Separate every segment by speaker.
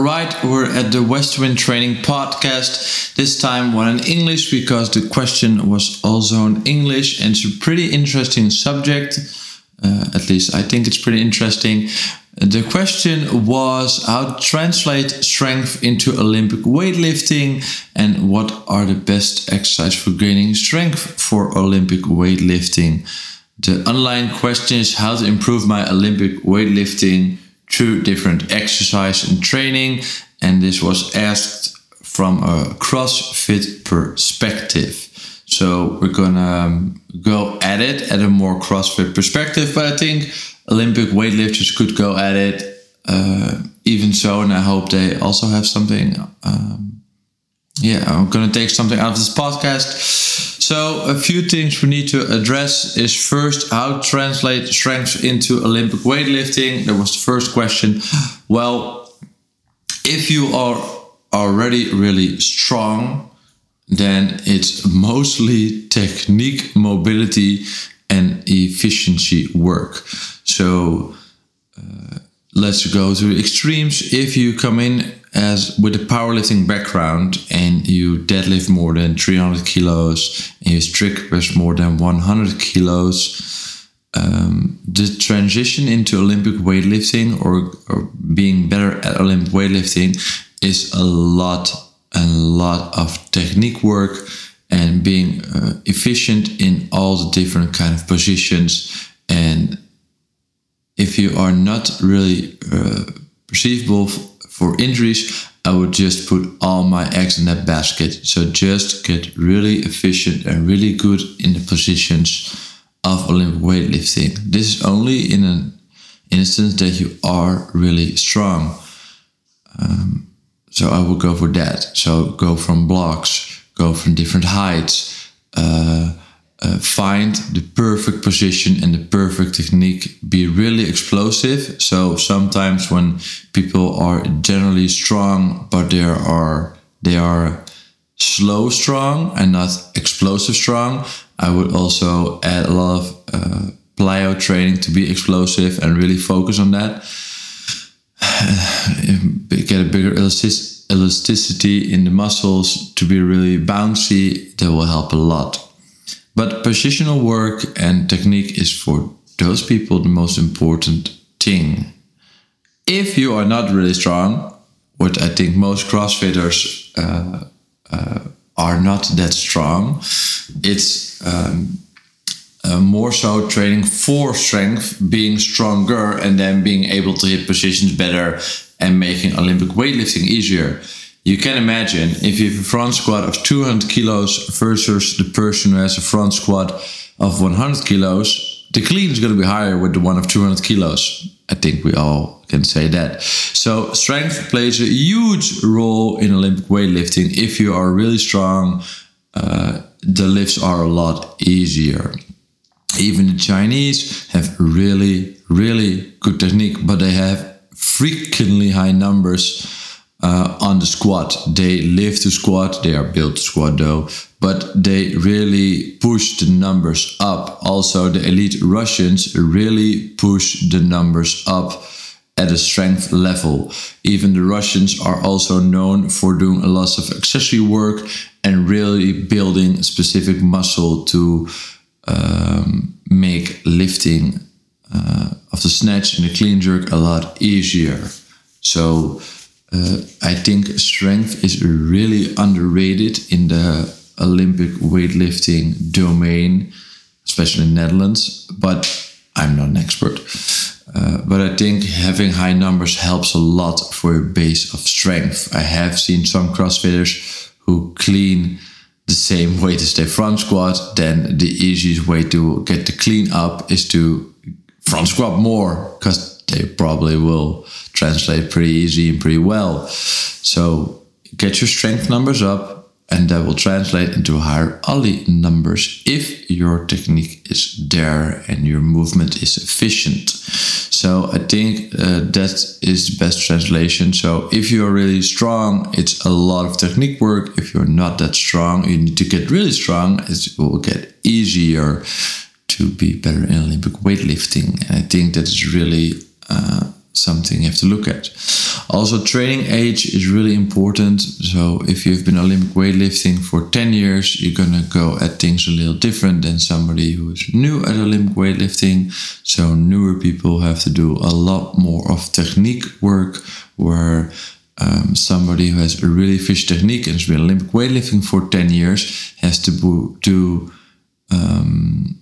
Speaker 1: All right, we're at the Westenwind Training Podcast. This time, one in English because the question was also in English, and it's a pretty interesting subject. Uh, at least I think it's pretty interesting. The question was how to translate strength into Olympic weightlifting and what are the best exercises for gaining strength for Olympic weightlifting. The underlying question is how to improve my Olympic weightlifting through different exercise and training. And this was asked from a CrossFit perspective. So we're gonna um, go at it at a more CrossFit perspective, but I think Olympic weightlifters could go at it uh, even so, and I hope they also have something. Um, yeah, I'm gonna take something out of this podcast. So, a few things we need to address is first how to translate strength into Olympic weightlifting. That was the first question. Well, if you are already really strong, then it's mostly technique, mobility, and efficiency work. So, uh, let's go to extremes. If you come in as with a powerlifting background and you deadlift more than 300 kilos and you strict press more than 100 kilos, um, the transition into Olympic weightlifting or, or being better at Olympic weightlifting is a lot a lot of technique work and being uh, efficient in all the different kind of positions. And if you are not really uh, perceivable for injuries, I would just put all my eggs in that basket. So just get really efficient and really good in the positions of Olympic weightlifting. This is only in an instance that you are really strong. Um, so I would go for that. So go from blocks, go from different heights. Uh, uh, find the perfect position and the perfect technique be really explosive. So sometimes when people are generally strong but they are they are slow strong and not explosive strong i would also add a lot of uh, plyo training to be explosive and really focus on that. Get a bigger elasticity in the muscles to be really bouncy that will help a lot but positional work and technique is for those people the most important thing. If you are not really strong, what I think most CrossFitters uh, uh, are not that strong, it's um, uh, more so training for strength, being stronger, and then being able to hit positions better and making Olympic weightlifting easier. You can imagine if you have a front squat of 200 kilos versus the person who has a front squat of 100 kilos, the clean is going to be higher with the one of 200 kilos. I think we all can say that. So, strength plays a huge role in Olympic weightlifting. If you are really strong, uh, the lifts are a lot easier. Even the Chinese have really, really good technique, but they have freakingly high numbers uh, on the squat. They live to squat, they are built to squat though, but they really push the numbers up. Also, the elite Russians really push the numbers up at a strength level. Even the Russians are also known for doing a lot of accessory work and really building specific muscle to um, make lifting uh, of the snatch and the clean jerk a lot easier. So, uh, I think strength is really underrated in the Olympic weightlifting domain, especially in Netherlands. But I'm not an expert. Uh, but I think having high numbers helps a lot for your base of strength. I have seen some CrossFitters who clean the same weight as their front squat. Then the easiest way to get the clean up is to front squat more because they probably will translate pretty easy and pretty well. So get your strength numbers up and that will translate into higher Oly numbers if your technique is there and your movement is efficient. So I think uh, that is the best translation. So if you're really strong, it's a lot of technique work. If you're not that strong, you need to get really strong. It will get easier to be better in Olympic weightlifting. And I think that is really uh, something you have to look at. Also, training age is really important. So, if you've been Olympic weightlifting for 10 years, you're gonna go at things a little different than somebody who is new at Olympic weightlifting. So, newer people have to do a lot more of technique work where um, somebody who has a really fish technique and has been Olympic weightlifting for 10 years has to do um,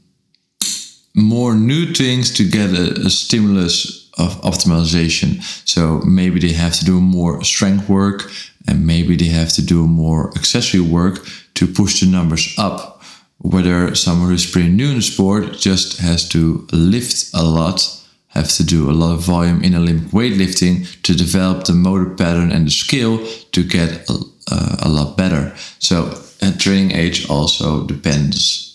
Speaker 1: more new things to get a, a stimulus of optimization. So maybe they have to do more strength work and maybe they have to do more accessory work to push the numbers up. Whether someone who's pretty new in the sport just has to lift a lot, have to do a lot of volume in Olympic weightlifting to develop the motor pattern and the skill to get a, uh, a lot better. So, training age also depends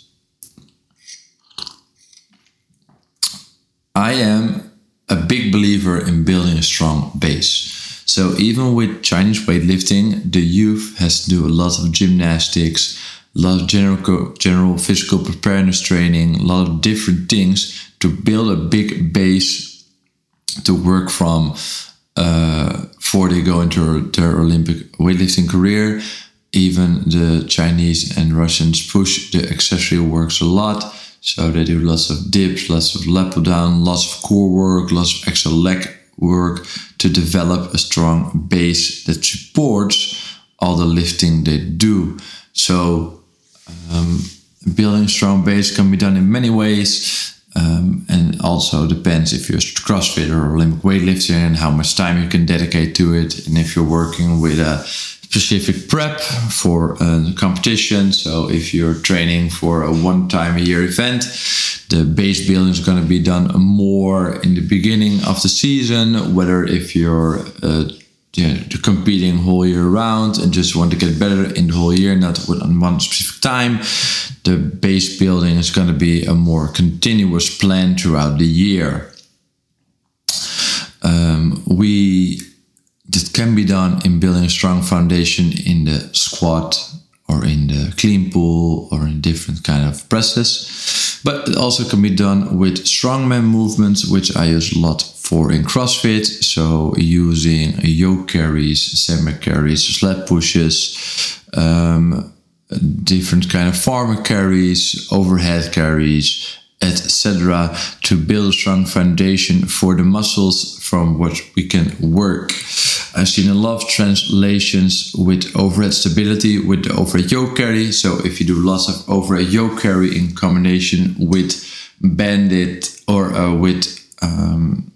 Speaker 1: I am a big believer in building a strong base. So even with Chinese weightlifting, the youth has to do a lot of gymnastics, a lot of general general physical preparedness training, a lot of different things to build a big base to work from uh, before they go into their Olympic weightlifting career. Even the Chinese and Russians push the accessory works a lot so they do lots of dips, lots of pull down, lots of core work, lots of extra leg work to develop a strong base that supports all the lifting they do. So um, building a strong base can be done in many ways. Um, and also depends if you're a CrossFitter or Olympic weightlifter and how much time you can dedicate to it. And if you're working with a specific prep for a competition. So if you're training for a one time a year event, the base building is going to be done more in the beginning of the season. Whether if you're uh, competing whole year round and just want to get better in the whole year, not on one specific time, the base building is going to be a more continuous plan throughout the year. Um, we that can be done in building a strong foundation in the squat or in the clean pull or in different kind of presses but it also can be done with strongman movements which i use a lot for in crossfit so using yoke carries semi carries sled pushes um, different kind of farmer carries overhead carries etc., to build a strong foundation for the muscles from which we can work. I've seen a lot of translations with overhead stability with the overhead yoke carry. So if you do lots of overhead yoke carry in combination with banded or uh, with um,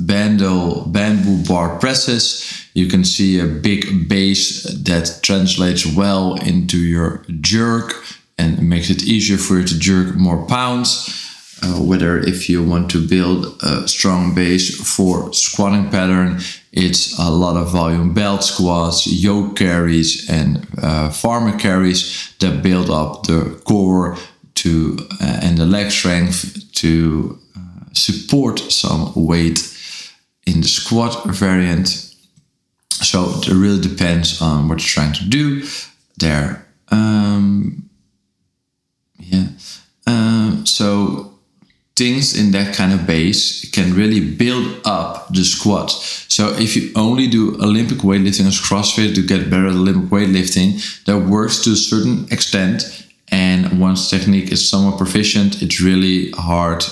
Speaker 1: bandle bamboo bar presses, you can see a big base that translates well into your jerk and makes it easier for you to jerk more pounds. Uh, whether if you want to build a strong base for squatting pattern, it's a lot of volume belt squats, yoke carries, and uh, farmer carries that build up the core to uh, and the leg strength to uh, support some weight in the squat variant. So it really depends on what you're trying to do there. Um, yeah. Um, so things in that kind of base can really build up the squat. So if you only do Olympic weightlifting as CrossFit to get better at Olympic weightlifting, that works to a certain extent. And once technique is somewhat proficient, it's really hard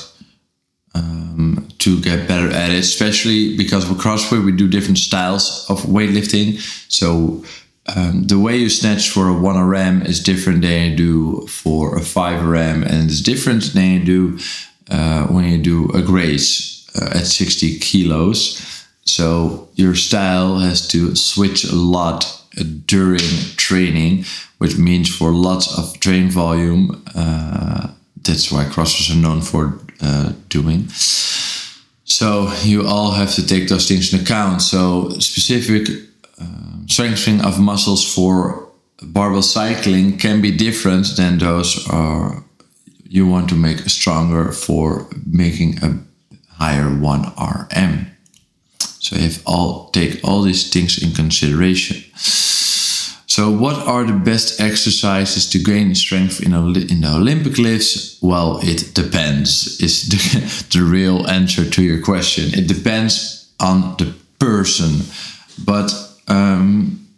Speaker 1: um, to get better at it, especially because with CrossFit we do different styles of weightlifting. So um, the way you snatch for a 1RM is different than you do for a 5RM, and it's different than you do uh, when you do a Grace uh, at 60 kilos. So your style has to switch a lot uh, during training, which means for lots of train volume. Uh, that's why crossers are known for doing. So you all have to take those things into account. So specific uh, strengthening of muscles for barbell cycling can be different than those are you want to make stronger for making a higher 1RM. So have all take all these things in consideration. So what are the best exercises to gain strength in, in the Olympic lifts? Well, it depends. Is the, the real answer to your question. It depends on the person. But um,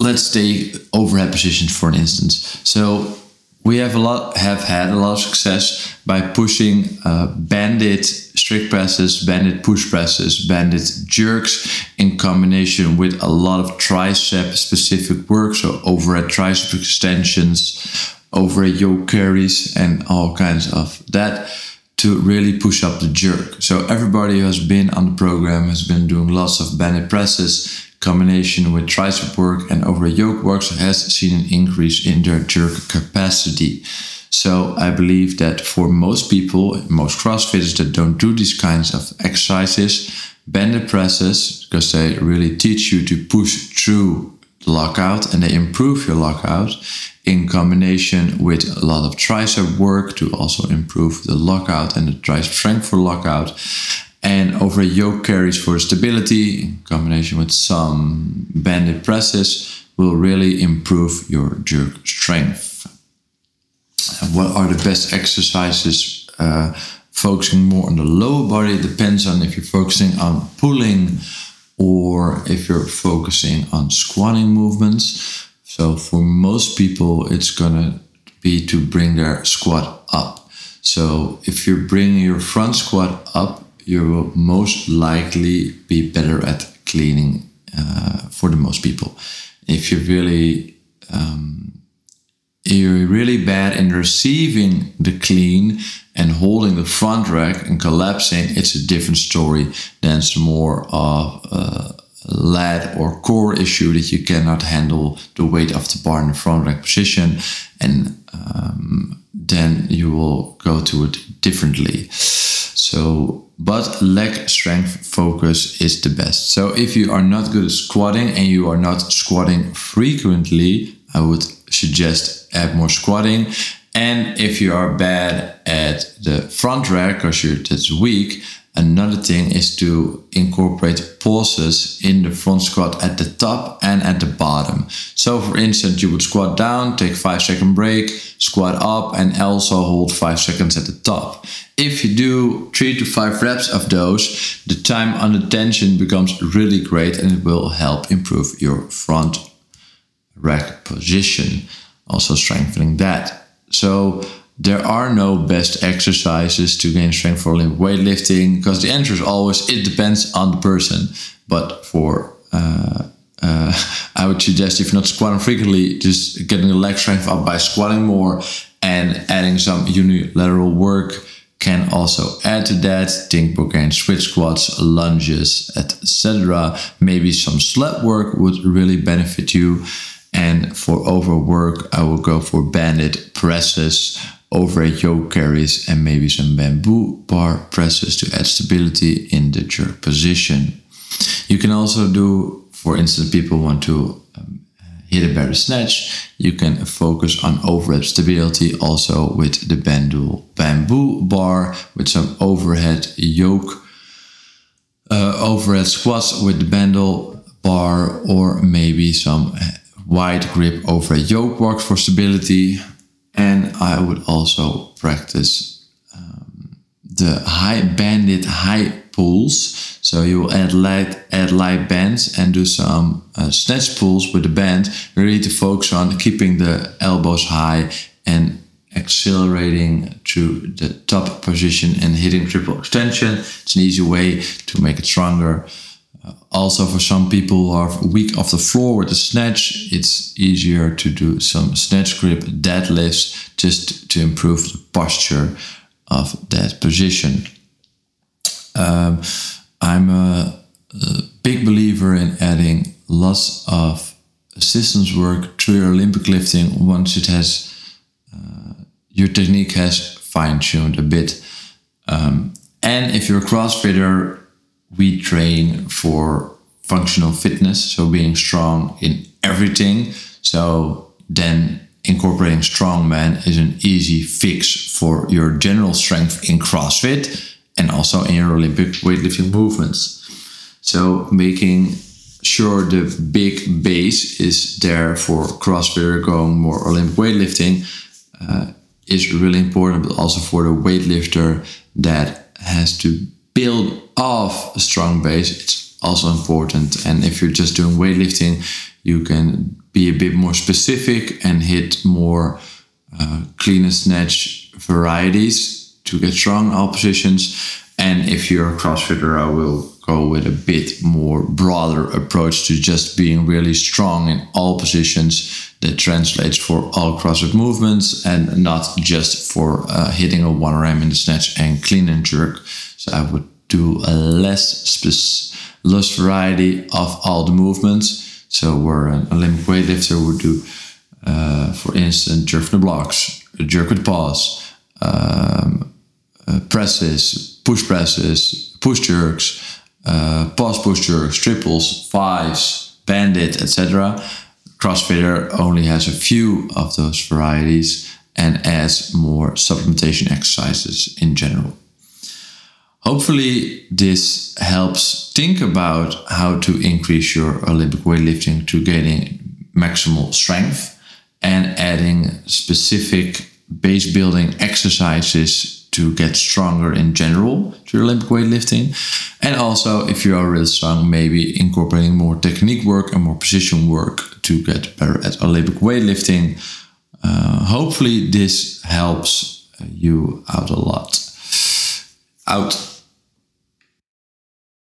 Speaker 1: let's take overhead positions for an instance. So we have a lot have had a lot of success by pushing uh, banded strict presses, banded push presses, banded jerks in combination with a lot of tricep specific work, so overhead tricep extensions, overhead yoke carries, and all kinds of that to really push up the jerk. So everybody who has been on the program has been doing lots of banded presses combination with tricep work and over yoke works has seen an increase in their jerk capacity. So I believe that for most people, most CrossFitters that don't do these kinds of exercises, banded presses, because they really teach you to push through the lockout and they improve your lockout in combination with a lot of tricep work to also improve the lockout and the tricep strength for lockout and over yoke carries for stability in combination with some banded presses will really improve your jerk strength. And what are the best exercises? Uh, focusing more on the lower body it depends on if you're focusing on pulling or if you're focusing on squatting movements. So for most people, it's gonna be to bring their squat up. So if you're bringing your front squat up, you will most likely be better at cleaning uh, for the most people. If you're really um, you're really bad in receiving the clean and holding the front rack and collapsing, it's a different story than some more of a or core issue that you cannot handle the weight of the bar in the front rack position, and um, then you will go to it differently. So but leg strength focus is the best. So if you are not good at squatting and you are not squatting frequently, I would suggest add more squatting. And if you are bad at the front rack because that's weak, Another thing is to incorporate pauses in the front squat at the top and at the bottom. So for instance, you would squat down, take 5 second break, squat up and also hold 5 seconds at the top. If you do 3 to 5 reps of those, the time under tension becomes really great and it will help improve your front rack position, also strengthening that. So there are no best exercises to gain strength for Olympic weightlifting because the answer is always it depends on the person. But for uh, uh, I would suggest if you're not squatting frequently, just getting the leg strength up by squatting more and adding some unilateral work can also add to that. Think Bulgarian split squats, lunges, etc. Maybe some sled work would really benefit you. And for overwork, I will go for banded presses overhead yoke carries and maybe some bamboo bar presses to add stability in the jerk position. You can also do, for instance, people want to um, hit a better snatch. You can focus on overhead stability also with the bamboo, bamboo bar with some overhead yoke, uh, overhead squats with the bamboo bar or maybe some wide grip overhead yoke works for stability and I would also practice um, the high banded high pulls. So you will add light, add light bands and do some uh, snatch pulls with the band, really to focus on keeping the elbows high and accelerating to the top position and hitting triple extension. It's an easy way to make it stronger also for some people who are weak off the floor with the snatch it's easier to do some snatch grip deadlifts just to improve the posture of that position. Um, i'm a, a, big believer in adding lots of assistance work to your olympic lifting. Once it has uh, your technique has fine-tuned a bit. Um, and if you're a crossfitter we train for functional fitness, so being strong in everything. So then incorporating strongman is an easy fix for your general strength in CrossFit and also in your Olympic weightlifting movements. So making sure the big base is there for CrossFit going more Olympic weightlifting uh, is really important, but also for the weightlifter that has to build off a strong base, it's also important. And if you're just doing weightlifting, you can be a bit more specific and hit more uh, clean and snatch varieties to get strong all positions. And if you're a CrossFitter, I will go with a bit more broader approach to just being really strong in all positions that translates for all CrossFit movements and not just for uh, hitting a 1 RM in the snatch and clean and jerk. So I would do a less less variety of all the movements. So where an Olympic weightlifter would do, uh, for instance, jerk from the blocks, jerk with pause, um, uh, presses, push presses, push jerks, uh, pause push triples, fives, banded, etc. CrossFitter only has a few of those varieties and adds more supplementation exercises in general. Hopefully, this helps think about how to increase your Olympic weightlifting to gaining maximal strength and adding specific base building exercises to get stronger in general to Olympic weightlifting. And also, if you are really strong, maybe incorporating more technique work and more position work to get better at Olympic weightlifting. Uh, hopefully, this helps you out a lot. Out.